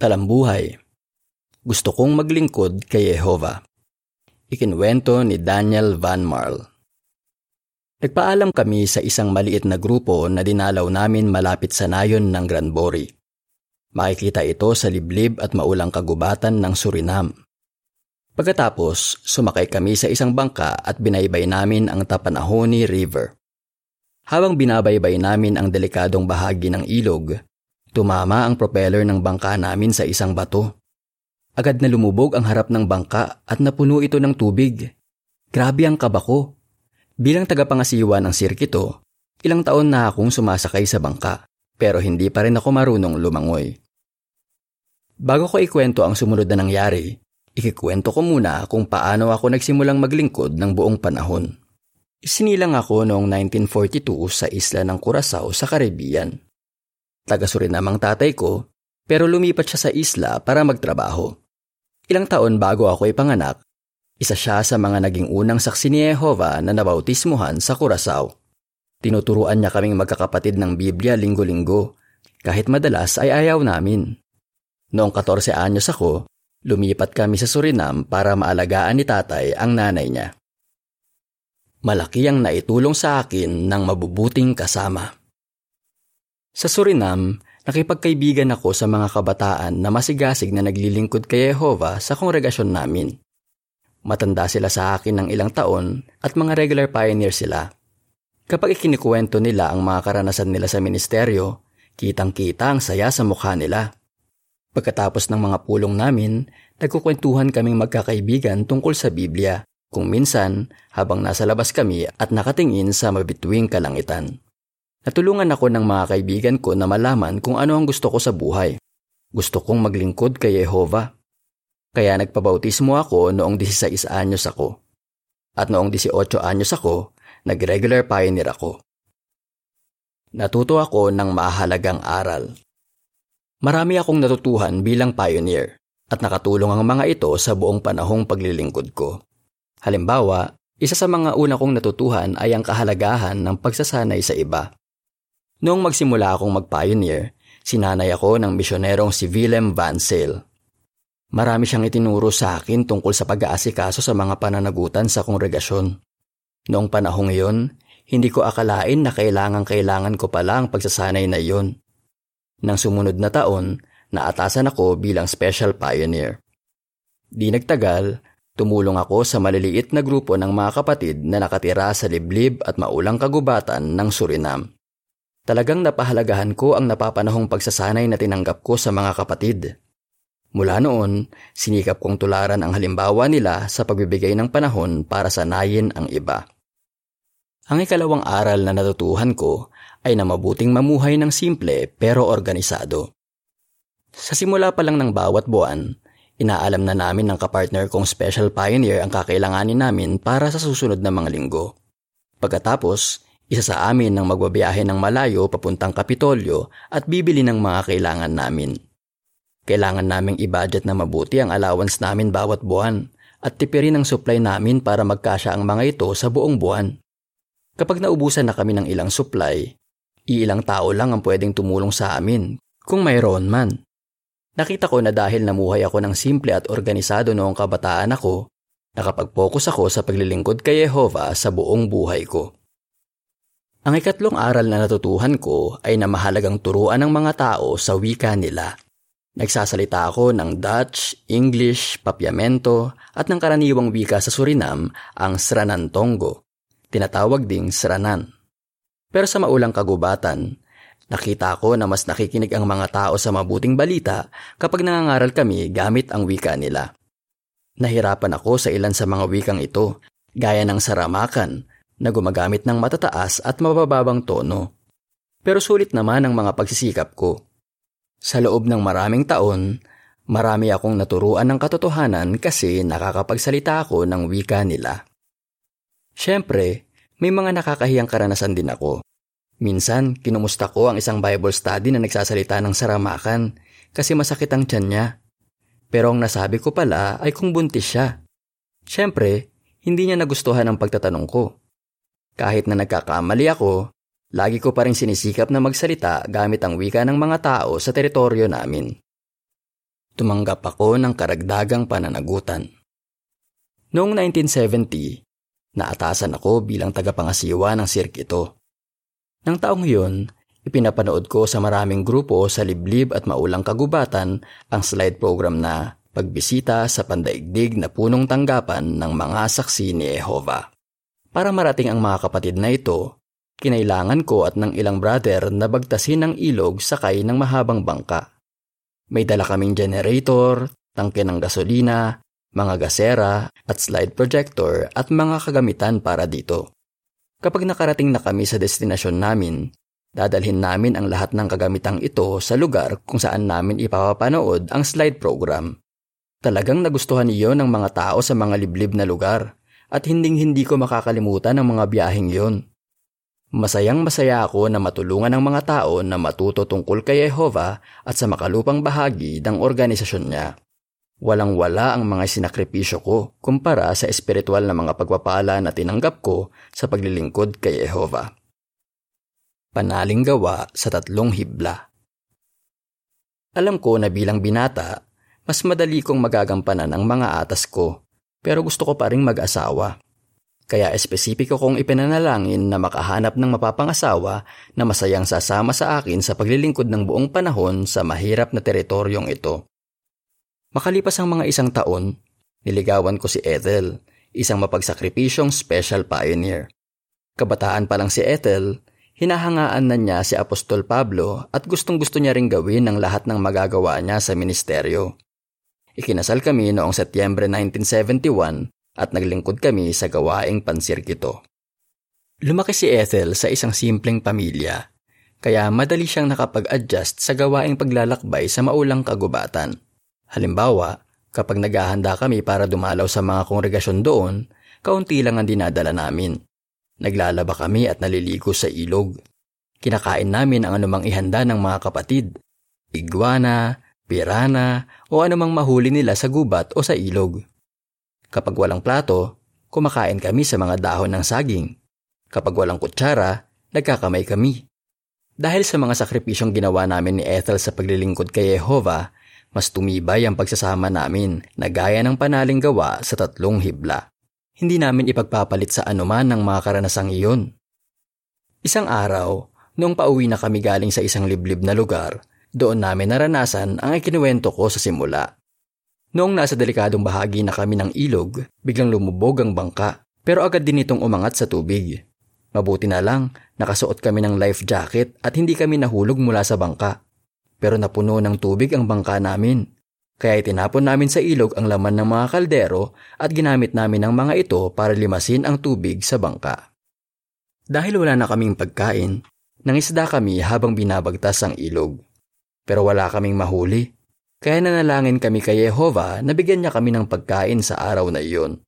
Talambuhay Gusto kong maglingkod kay Jehova. Ikinwento ni Daniel Van Marl Nagpaalam kami sa isang maliit na grupo na dinalaw namin malapit sa nayon ng Granbury. Makikita ito sa liblib at maulang kagubatan ng Surinam. Pagkatapos, sumakay kami sa isang bangka at binaybay namin ang Tapanahoni River. Habang binabaybay namin ang delikadong bahagi ng ilog, tumama ang propeller ng bangka namin sa isang bato. Agad na lumubog ang harap ng bangka at napuno ito ng tubig. Grabe ang kaba ko. Bilang tagapangasiwa ng sirkito, ilang taon na akong sumasakay sa bangka, pero hindi pa rin ako marunong lumangoy. Bago ko ikwento ang sumunod na nangyari, ikikwento ko muna kung paano ako nagsimulang maglingkod ng buong panahon. Isinilang ako noong 1942 sa isla ng Curaçao sa Caribbean. Taga Surinamang tatay ko, pero lumipat siya sa isla para magtrabaho. Ilang taon bago ako ipanganak, isa siya sa mga naging unang saksi ni Jehova na nabautismuhan sa Curaçao. Tinuturuan niya kaming magkakapatid ng Biblia linggo-linggo, kahit madalas ay ayaw namin. Noong 14 anyos ako, lumipat kami sa Surinam para maalagaan ni tatay ang nanay niya. Malaki ang naitulong sa akin ng mabubuting kasama. Sa Surinam, nakipagkaibigan ako sa mga kabataan na masigasig na naglilingkod kay Jehova sa kongregasyon namin. Matanda sila sa akin ng ilang taon at mga regular pioneer sila. Kapag ikinikuwento nila ang mga karanasan nila sa ministeryo, kitang-kita ang saya sa mukha nila. Pagkatapos ng mga pulong namin, nagkukwentuhan kaming magkakaibigan tungkol sa Biblia kung minsan habang nasa labas kami at nakatingin sa mabituing kalangitan. Natulungan ako ng mga kaibigan ko na malaman kung ano ang gusto ko sa buhay. Gusto kong maglingkod kay Jehova. Kaya nagpabautismo ako noong 16 anyos ako. At noong 18 anyos ako, nag-regular pioneer ako. Natuto ako ng mahalagang aral. Marami akong natutuhan bilang pioneer at nakatulong ang mga ito sa buong panahong paglilingkod ko. Halimbawa, isa sa mga una kong natutuhan ay ang kahalagahan ng pagsasanay sa iba. Noong magsimula akong mag-pioneer, sinanay ako ng misyonerong si Willem Van Zyl. Marami siyang itinuro sa akin tungkol sa pag-aasikaso sa mga pananagutan sa kongregasyon. Noong panahong iyon, hindi ko akalain na kailangan-kailangan ko pala ang pagsasanay na iyon. Nang sumunod na taon, naatasan ako bilang special pioneer. Di nagtagal, Tumulong ako sa maliliit na grupo ng mga kapatid na nakatira sa liblib at maulang kagubatan ng Surinam. Talagang napahalagahan ko ang napapanahong pagsasanay na tinanggap ko sa mga kapatid. Mula noon, sinikap kong tularan ang halimbawa nila sa pagbibigay ng panahon para sanayin ang iba. Ang ikalawang aral na natutuhan ko ay na mabuting mamuhay ng simple pero organisado. Sa simula pa lang ng bawat buwan, Inaalam na namin ng kapartner kong special pioneer ang kakailanganin namin para sa susunod na mga linggo. Pagkatapos, isa sa amin ang magbabiyahe ng malayo papuntang Kapitolyo at bibili ng mga kailangan namin. Kailangan naming i-budget na mabuti ang allowance namin bawat buwan at tipirin ang supply namin para magkasya ang mga ito sa buong buwan. Kapag naubusan na kami ng ilang supply, iilang tao lang ang pwedeng tumulong sa amin, kung mayroon man. Nakita ko na dahil namuhay ako ng simple at organisado noong kabataan ako, nakapag-focus ako sa paglilingkod kay Jehova sa buong buhay ko. Ang ikatlong aral na natutuhan ko ay na mahalagang turuan ng mga tao sa wika nila. Nagsasalita ako ng Dutch, English, Papiamento at ng karaniwang wika sa Surinam ang Sranantongo, tinatawag ding Sranan. Pero sa maulang kagubatan, Nakita ko na mas nakikinig ang mga tao sa mabuting balita kapag nangangaral kami gamit ang wika nila. Nahirapan ako sa ilan sa mga wikang ito, gaya ng saramakan, na gumagamit ng matataas at mabababang tono. Pero sulit naman ang mga pagsisikap ko. Sa loob ng maraming taon, marami akong naturuan ng katotohanan kasi nakakapagsalita ako ng wika nila. Siyempre, may mga nakakahiyang karanasan din ako. Minsan, kinumusta ko ang isang Bible study na nagsasalita ng saramakan kasi masakit ang tiyan niya. Pero ang nasabi ko pala ay kung buntis siya. Siyempre, hindi niya nagustuhan ang pagtatanong ko. Kahit na nagkakamali ako, lagi ko pa rin sinisikap na magsalita gamit ang wika ng mga tao sa teritoryo namin. tumanggap ako ng karagdagang pananagutan. Noong 1970, naatasan ako bilang tagapangasiwa ng sirkito. Nang taong iyon, ipinapanood ko sa maraming grupo sa liblib at maulang kagubatan ang slide program na pagbisita sa pandaigdig na punong tanggapan ng mga saksi ni Jehova. Para marating ang mga kapatid na ito, kinailangan ko at ng ilang brother na bagtasin ng ilog sakay ng mahabang bangka. May dala kaming generator, tangke ng gasolina, mga gasera at slide projector at mga kagamitan para dito. Kapag nakarating na kami sa destinasyon namin, dadalhin namin ang lahat ng kagamitang ito sa lugar kung saan namin ipapapanood ang slide program. Talagang nagustuhan niyo ng mga tao sa mga liblib na lugar at hinding-hindi ko makakalimutan ang mga biyaheng yon. Masayang masaya ako na matulungan ng mga tao na matuto tungkol kay Jehova at sa makalupang bahagi ng organisasyon niya. Walang-wala ang mga sinakripisyo ko kumpara sa espiritual na mga pagpapala na tinanggap ko sa paglilingkod kay Jehova. Panaling gawa sa tatlong hibla Alam ko na bilang binata mas madali kong magagampanan ang mga atas ko, pero gusto ko pa rin mag-asawa. Kaya espesipiko kong ipinanalangin na makahanap ng mapapangasawa na masayang sasama sa akin sa paglilingkod ng buong panahon sa mahirap na teritoryong ito. Makalipas ang mga isang taon, niligawan ko si Ethel, isang mapagsakripisyong special pioneer. Kabataan pa lang si Ethel, hinahangaan na niya si Apostol Pablo at gustong gusto niya ring gawin ang lahat ng magagawa niya sa ministeryo. Ikinasal kami noong Setyembre 1971 at naglingkod kami sa gawaing pansirkito. Lumaki si Ethel sa isang simpleng pamilya, kaya madali siyang nakapag-adjust sa gawaing paglalakbay sa maulang kagubatan. Halimbawa, kapag naghahanda kami para dumalaw sa mga kongregasyon doon, kaunti lang ang dinadala namin. Naglalaba kami at naliligo sa ilog. Kinakain namin ang anumang ihanda ng mga kapatid. Iguana, pirana o anumang mahuli nila sa gubat o sa ilog. Kapag walang plato, kumakain kami sa mga dahon ng saging. Kapag walang kutsara, nagkakamay kami. Dahil sa mga sakripisyong ginawa namin ni Ethel sa paglilingkod kay Jehova, mas tumibay ang pagsasama namin na gaya ng panaling gawa sa tatlong hibla. Hindi namin ipagpapalit sa anuman ng mga karanasang iyon. Isang araw, noong pauwi na kami galing sa isang liblib na lugar, doon namin naranasan ang ikinuwento ko sa simula. Noong nasa delikadong bahagi na kami ng ilog, biglang lumubog ang bangka, pero agad din itong umangat sa tubig. Mabuti na lang, nakasuot kami ng life jacket at hindi kami nahulog mula sa bangka. Pero napuno ng tubig ang bangka namin. Kaya itinapon namin sa ilog ang laman ng mga kaldero at ginamit namin ang mga ito para limasin ang tubig sa bangka. Dahil wala na kaming pagkain, nangisda kami habang binabagtas ang ilog pero wala kaming mahuli. Kaya nanalangin kami kay Yehova na bigyan niya kami ng pagkain sa araw na iyon.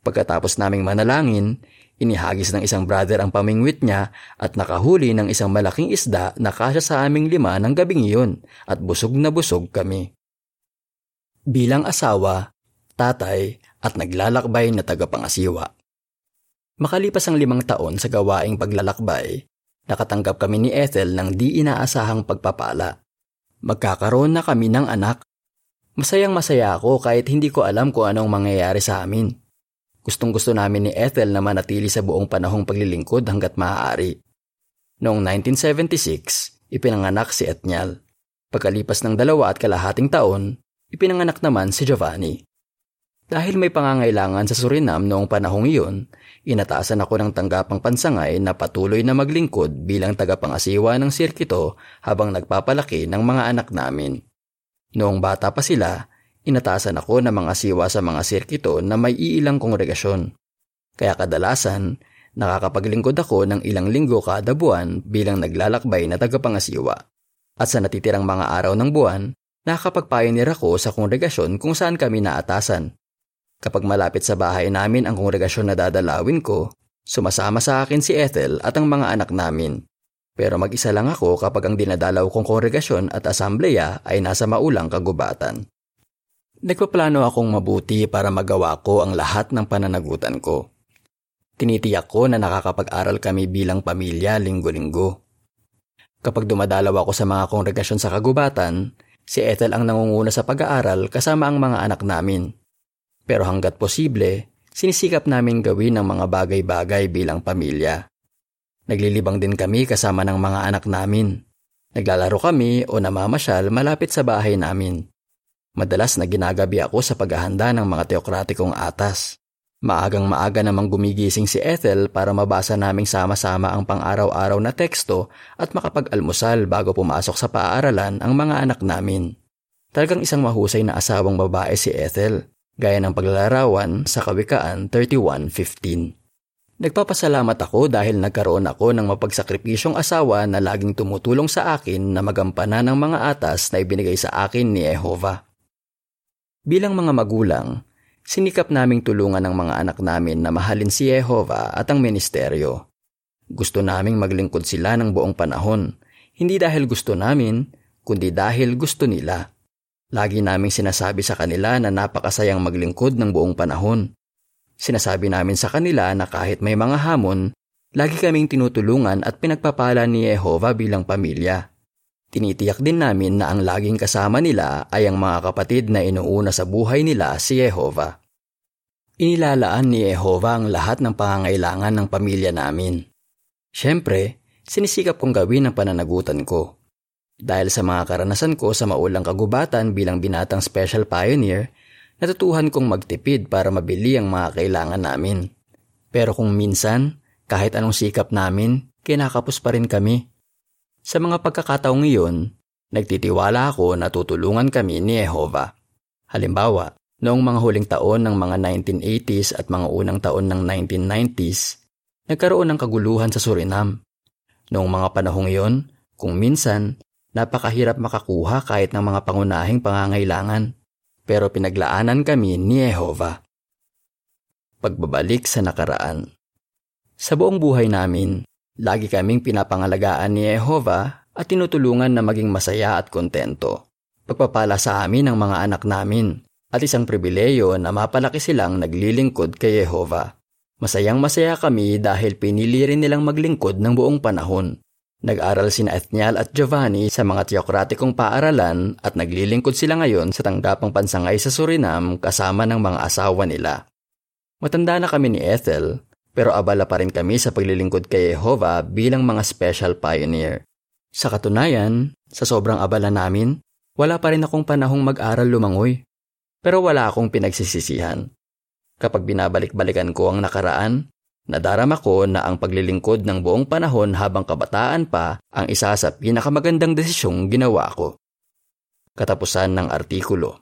Pagkatapos naming manalangin, inihagis ng isang brother ang pamingwit niya at nakahuli ng isang malaking isda na kasya sa aming lima ng gabing iyon at busog na busog kami. Bilang asawa, tatay at naglalakbay na tagapangasiwa. Makalipas ang limang taon sa gawaing paglalakbay, nakatanggap kami ni Ethel ng di inaasahang pagpapala. Magkakaroon na kami ng anak. Masayang masaya ako kahit hindi ko alam kung anong mangyayari sa amin. Gustong gusto namin ni Ethel na manatili sa buong panahong paglilingkod hanggat maaari. Noong 1976, ipinanganak si Etnial. Pagkalipas ng dalawa at kalahating taon, ipinanganak naman si Giovanni. Dahil may pangangailangan sa Suriname noong panahong iyon, inatasan ako ng tanggapang pansangay na patuloy na maglingkod bilang tagapangasiwa ng sirkito habang nagpapalaki ng mga anak namin. Noong bata pa sila, inatasan ako na mga siwa sa mga sirkito na may iilang kongregasyon. Kaya kadalasan, nakakapaglingkod ako ng ilang linggo kada buwan bilang naglalakbay na tagapangasiwa. At sa natitirang mga araw ng buwan, nakakapagpioneer ako sa kongregasyon kung saan kami naatasan. Kapag malapit sa bahay namin ang kongregasyon na dadalawin ko, sumasama sa akin si Ethel at ang mga anak namin. Pero mag-isa lang ako kapag ang dinadalaw kong kongregasyon at asambleya ay nasa maulang kagubatan. Nagpaplano akong mabuti para magawa ko ang lahat ng pananagutan ko. Tinitiyak ko na nakakapag-aral kami bilang pamilya linggo-linggo. Kapag dumadalaw ako sa mga kongregasyon sa kagubatan, Si Ethel ang nangunguna sa pag-aaral kasama ang mga anak namin. Pero hanggat posible, sinisikap namin gawin ang mga bagay-bagay bilang pamilya. Naglilibang din kami kasama ng mga anak namin. Naglalaro kami o namamasyal malapit sa bahay namin. Madalas na ginagabi ako sa paghahanda ng mga teokratikong atas. Maagang maaga namang gumigising si Ethel para mabasa naming sama-sama ang pang-araw-araw na teksto at makapag-almusal bago pumasok sa paaralan ang mga anak namin. Talagang isang mahusay na asawang babae si Ethel, gaya ng paglalarawan sa Kawikaan 31.15. Nagpapasalamat ako dahil nagkaroon ako ng mapagsakripisyong asawa na laging tumutulong sa akin na magampanan ng mga atas na ibinigay sa akin ni Jehova. Bilang mga magulang, Sinikap naming tulungan ng mga anak namin na mahalin si Jehova at ang ministeryo. Gusto naming maglingkod sila ng buong panahon, hindi dahil gusto namin, kundi dahil gusto nila. Lagi naming sinasabi sa kanila na napakasayang maglingkod ng buong panahon. Sinasabi namin sa kanila na kahit may mga hamon, lagi kaming tinutulungan at pinagpapala ni Jehova bilang pamilya. Tinitiyak din namin na ang laging kasama nila ay ang mga kapatid na inuuna sa buhay nila si Jehova. Inilalaan ni Jehova ang lahat ng pangangailangan ng pamilya namin. Siyempre, sinisikap kong gawin ang pananagutan ko. Dahil sa mga karanasan ko sa maulang kagubatan bilang binatang special pioneer, natutuhan kong magtipid para mabili ang mga kailangan namin. Pero kung minsan, kahit anong sikap namin, kinakapos pa rin kami sa mga pagkakataong iyon, nagtitiwala ako na tutulungan kami ni Jehova. Halimbawa, noong mga huling taon ng mga 1980s at mga unang taon ng 1990s, nagkaroon ng kaguluhan sa Suriname. Noong mga panahong iyon, kung minsan, napakahirap makakuha kahit ng mga pangunahing pangangailangan. Pero pinaglaanan kami ni Jehova. Pagbabalik sa nakaraan Sa buong buhay namin, Lagi kaming pinapangalagaan ni Jehova at tinutulungan na maging masaya at kontento. Pagpapala sa amin ng mga anak namin at isang pribileyo na mapalaki silang naglilingkod kay Jehova. Masayang masaya kami dahil pinili rin nilang maglingkod ng buong panahon. Nag-aral sina Ethnial at Giovanni sa mga teokratikong paaralan at naglilingkod sila ngayon sa tanggapang pansangay sa Suriname kasama ng mga asawa nila. Matanda na kami ni Ethel pero abala pa rin kami sa paglilingkod kay Jehovah bilang mga special pioneer. Sa katunayan, sa sobrang abala namin, wala pa rin akong panahong mag-aral lumangoy. Pero wala akong pinagsisisihan. Kapag binabalik-balikan ko ang nakaraan, nadarama ko na ang paglilingkod ng buong panahon habang kabataan pa ang isa sa pinakamagandang desisyong ginawa ko. Katapusan ng artikulo.